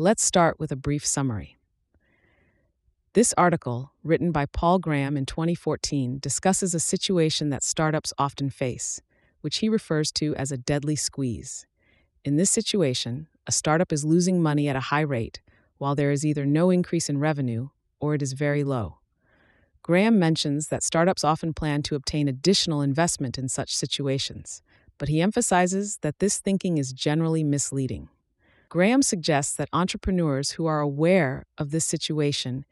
Let's start with a brief summary. This article, written by Paul Graham in 2014, discusses a situation that startups often face, which he refers to as a deadly squeeze. In this situation, a startup is losing money at a high rate, while there is either no increase in revenue or it is very low. Graham mentions that startups often plan to obtain additional investment in such situations, but he emphasizes that this thinking is generally misleading. Graham suggests that entrepreneurs who are aware of this situation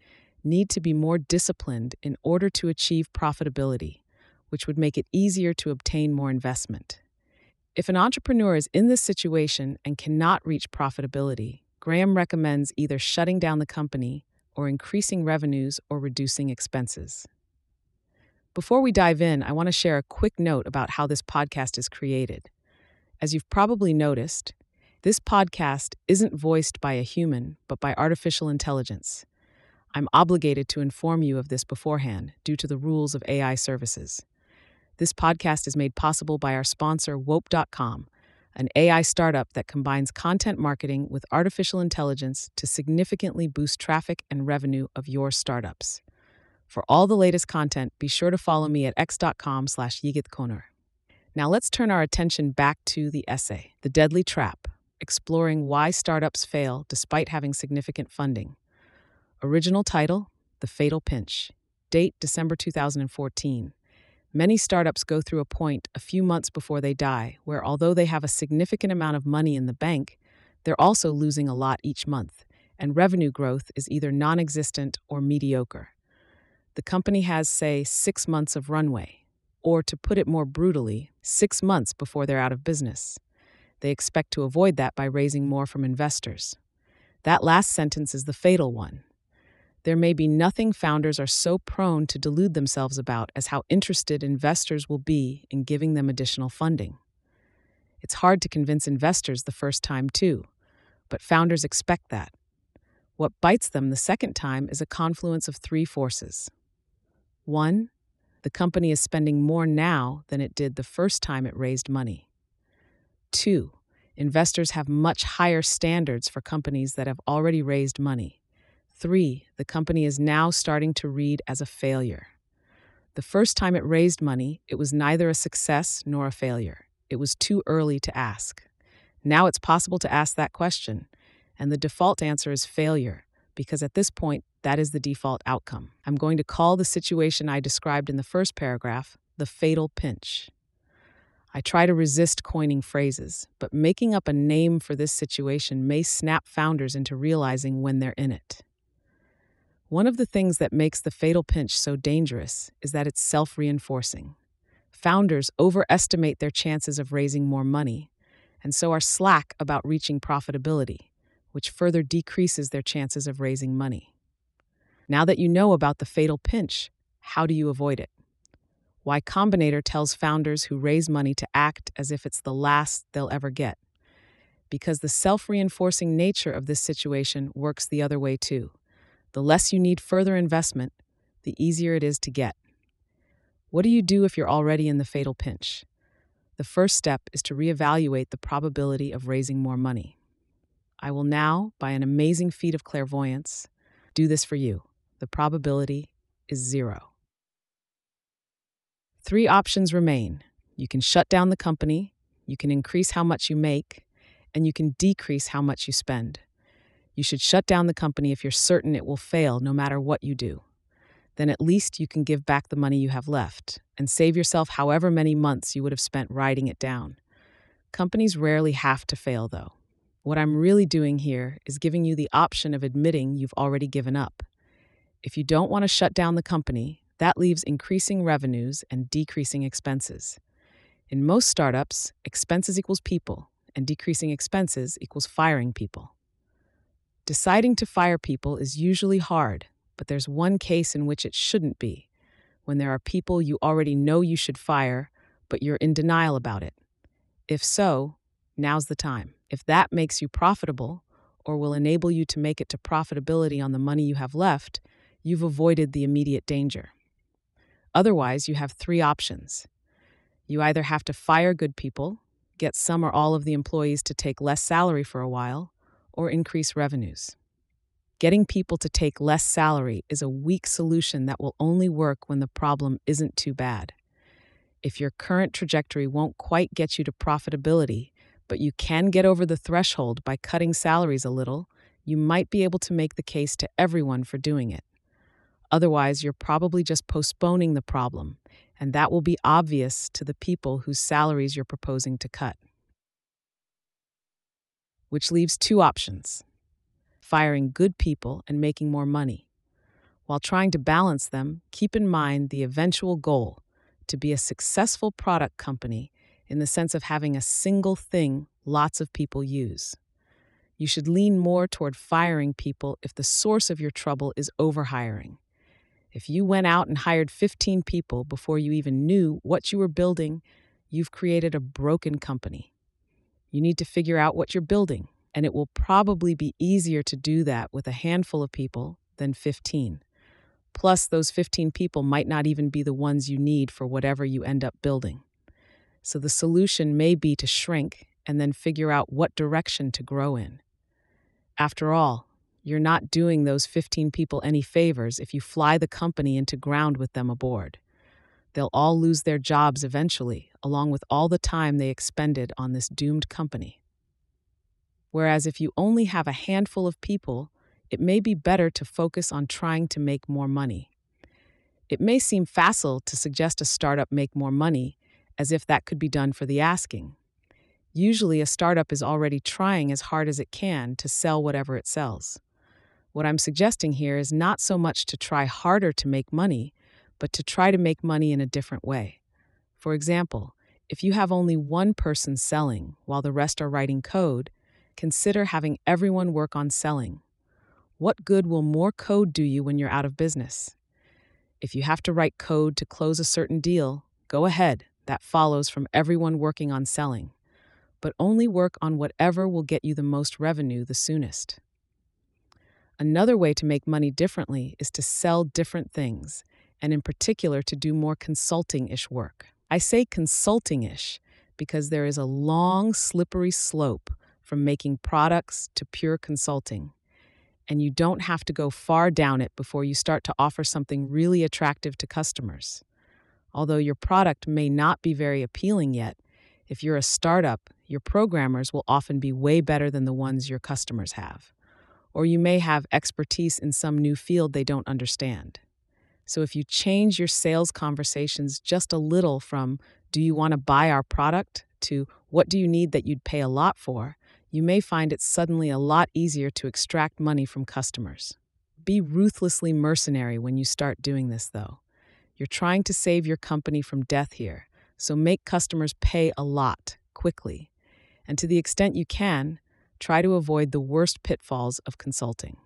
need to be more disciplined in order to achieve profitability, which would make it easier to obtain more investment. If an entrepreneur is in this situation and cannot reach profitability, Graham recommends either shutting down the company or increasing revenues or reducing expenses. Before we dive in, I want to share a quick note about how this podcast is created. As you've probably noticed, this podcast isn't voiced by a human, but by artificial intelligence. I'm obligated to inform you of this beforehand due to the rules of AI services. This podcast is made possible by our sponsor, Wope.com, an AI startup that combines content marketing with artificial intelligence to significantly boost traffic and revenue of your startups. For all the latest content, be sure to follow me at x.com slash yigitkonur. Now let's turn our attention back to the essay, The Deadly Trap, exploring why startups fail despite having significant funding. Original title, The Fatal Pinch. Date, December 2014. Many startups go through a point a few months before they die where, although they have a significant amount of money in the bank, they're also losing a lot each month, and revenue growth is either non existent or mediocre. The company has, say, six months of runway, or to put it more brutally, six months before they're out of business. They expect to avoid that by raising more from investors. That last sentence is the fatal one there may be nothing founders are so prone to delude themselves about as how interested investors will be in giving them additional funding. It's hard to convince investors the first time, too, but founders expect that. What bites them the second time is a confluence of three forces. One, the company is spending more now than it did the first time it raised money. Two, investors have much higher standards for companies that have already raised money. Three, the company is now starting to read as a failure. The first time it raised money, it was neither a success nor a failure. It was too early to ask. Now it's possible to ask that question, and the default answer is failure, because at this point, that is the default outcome. I'm going to call the situation I described in the first paragraph the fatal pinch. I try to resist coining phrases, but making up a name for this situation may snap founders into realizing when they're in it. One of the things that makes the fatal pinch so dangerous is that it's self reinforcing. Founders overestimate their chances of raising more money, and so are slack about reaching profitability, which further decreases their chances of raising money. Now that you know about the fatal pinch, how do you avoid it? Y Combinator tells founders who raise money to act as if it's the last they'll ever get. Because the self reinforcing nature of this situation works the other way too. The less you need further investment, the easier it is to get. What do you do if you're already in the fatal pinch? The first step is to reevaluate the probability of raising more money. I will now, by an amazing feat of clairvoyance, do this for you. The probability is zero. Three options remain you can shut down the company, you can increase how much you make, and you can decrease how much you spend. You should shut down the company if you're certain it will fail no matter what you do. Then at least you can give back the money you have left and save yourself however many months you would have spent writing it down. Companies rarely have to fail, though. What I'm really doing here is giving you the option of admitting you've already given up. If you don't want to shut down the company, that leaves increasing revenues and decreasing expenses. In most startups, expenses equals people, and decreasing expenses equals firing people. Deciding to fire people is usually hard, but there's one case in which it shouldn't be when there are people you already know you should fire, but you're in denial about it. If so, now's the time. If that makes you profitable or will enable you to make it to profitability on the money you have left, you've avoided the immediate danger. Otherwise, you have three options. You either have to fire good people, get some or all of the employees to take less salary for a while, or increase revenues. Getting people to take less salary is a weak solution that will only work when the problem isn't too bad. If your current trajectory won't quite get you to profitability, but you can get over the threshold by cutting salaries a little, you might be able to make the case to everyone for doing it. Otherwise, you're probably just postponing the problem, and that will be obvious to the people whose salaries you're proposing to cut. Which leaves two options firing good people and making more money. While trying to balance them, keep in mind the eventual goal to be a successful product company in the sense of having a single thing lots of people use. You should lean more toward firing people if the source of your trouble is overhiring. If you went out and hired 15 people before you even knew what you were building, you've created a broken company. You need to figure out what you're building, and it will probably be easier to do that with a handful of people than 15. Plus, those 15 people might not even be the ones you need for whatever you end up building. So the solution may be to shrink and then figure out what direction to grow in. After all, you're not doing those 15 people any favors if you fly the company into ground with them aboard. They'll all lose their jobs eventually, along with all the time they expended on this doomed company. Whereas if you only have a handful of people, it may be better to focus on trying to make more money. It may seem facile to suggest a startup make more money as if that could be done for the asking. Usually, a startup is already trying as hard as it can to sell whatever it sells. What I'm suggesting here is not so much to try harder to make money, but to try to make money in a different way. For example, if you have only one person selling while the rest are writing code, consider having everyone work on selling. What good will more code do you when you're out of business? If you have to write code to close a certain deal, go ahead, that follows from everyone working on selling, but only work on whatever will get you the most revenue the soonest. Another way to make money differently is to sell different things, and in particular to do more consulting ish work. I say consulting ish because there is a long, slippery slope from making products to pure consulting. And you don't have to go far down it before you start to offer something really attractive to customers. Although your product may not be very appealing yet, if you're a startup, your programmers will often be way better than the ones your customers have. Or you may have expertise in some new field they don't understand. So if you change your sales conversations just a little from, do you want to buy our product, to what do you need that you'd pay a lot for, you may find it suddenly a lot easier to extract money from customers. Be ruthlessly mercenary when you start doing this, though. You're trying to save your company from death here, so make customers pay a lot quickly. And to the extent you can, try to avoid the worst pitfalls of consulting.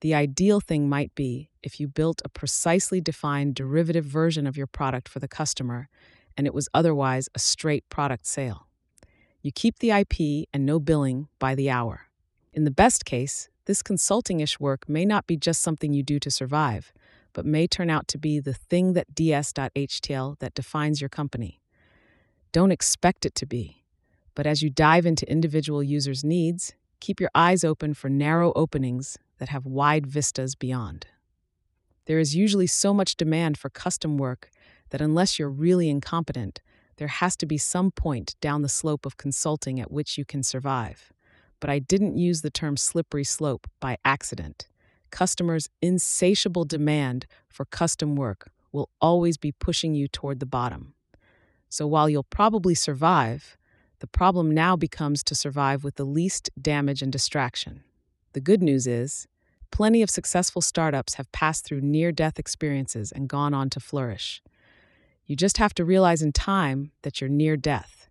The ideal thing might be if you built a precisely defined derivative version of your product for the customer and it was otherwise a straight product sale. You keep the IP and no billing by the hour. In the best case, this consulting ish work may not be just something you do to survive, but may turn out to be the thing that ds.htl that defines your company. Don't expect it to be, but as you dive into individual users' needs, keep your eyes open for narrow openings that have wide vistas beyond. There is usually so much demand for custom work that unless you're really incompetent, there has to be some point down the slope of consulting at which you can survive. But I didn't use the term slippery slope by accident customers' insatiable demand for custom work will always be pushing you toward the bottom. So while you'll probably survive, the problem now becomes to survive with the least damage and distraction. The good news is, plenty of successful startups have passed through near death experiences and gone on to flourish. You just have to realize in time that you're near death.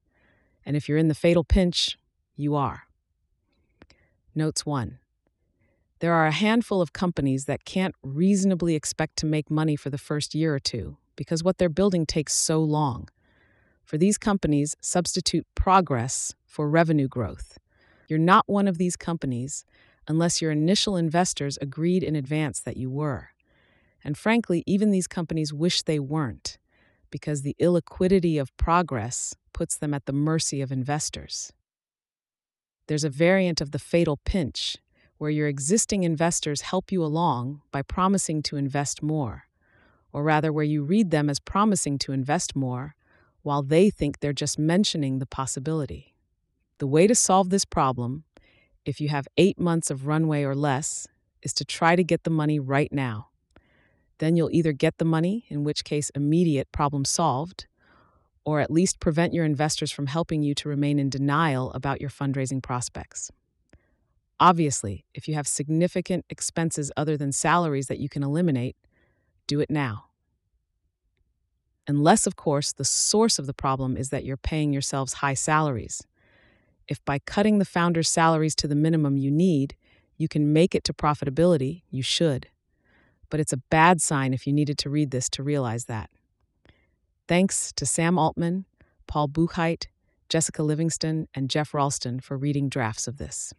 And if you're in the fatal pinch, you are. Notes 1. There are a handful of companies that can't reasonably expect to make money for the first year or two because what they're building takes so long. For these companies, substitute progress for revenue growth. You're not one of these companies unless your initial investors agreed in advance that you were. And frankly, even these companies wish they weren't, because the illiquidity of progress puts them at the mercy of investors. There's a variant of the fatal pinch, where your existing investors help you along by promising to invest more, or rather, where you read them as promising to invest more while they think they're just mentioning the possibility. The way to solve this problem, if you have eight months of runway or less, is to try to get the money right now. Then you'll either get the money, in which case, immediate problem solved, or at least prevent your investors from helping you to remain in denial about your fundraising prospects. Obviously, if you have significant expenses other than salaries that you can eliminate, do it now. Unless, of course, the source of the problem is that you're paying yourselves high salaries. If by cutting the founders' salaries to the minimum you need, you can make it to profitability, you should. But it's a bad sign if you needed to read this to realize that. Thanks to Sam Altman, Paul Buchheit, Jessica Livingston, and Geoff Ralston for reading drafts of this.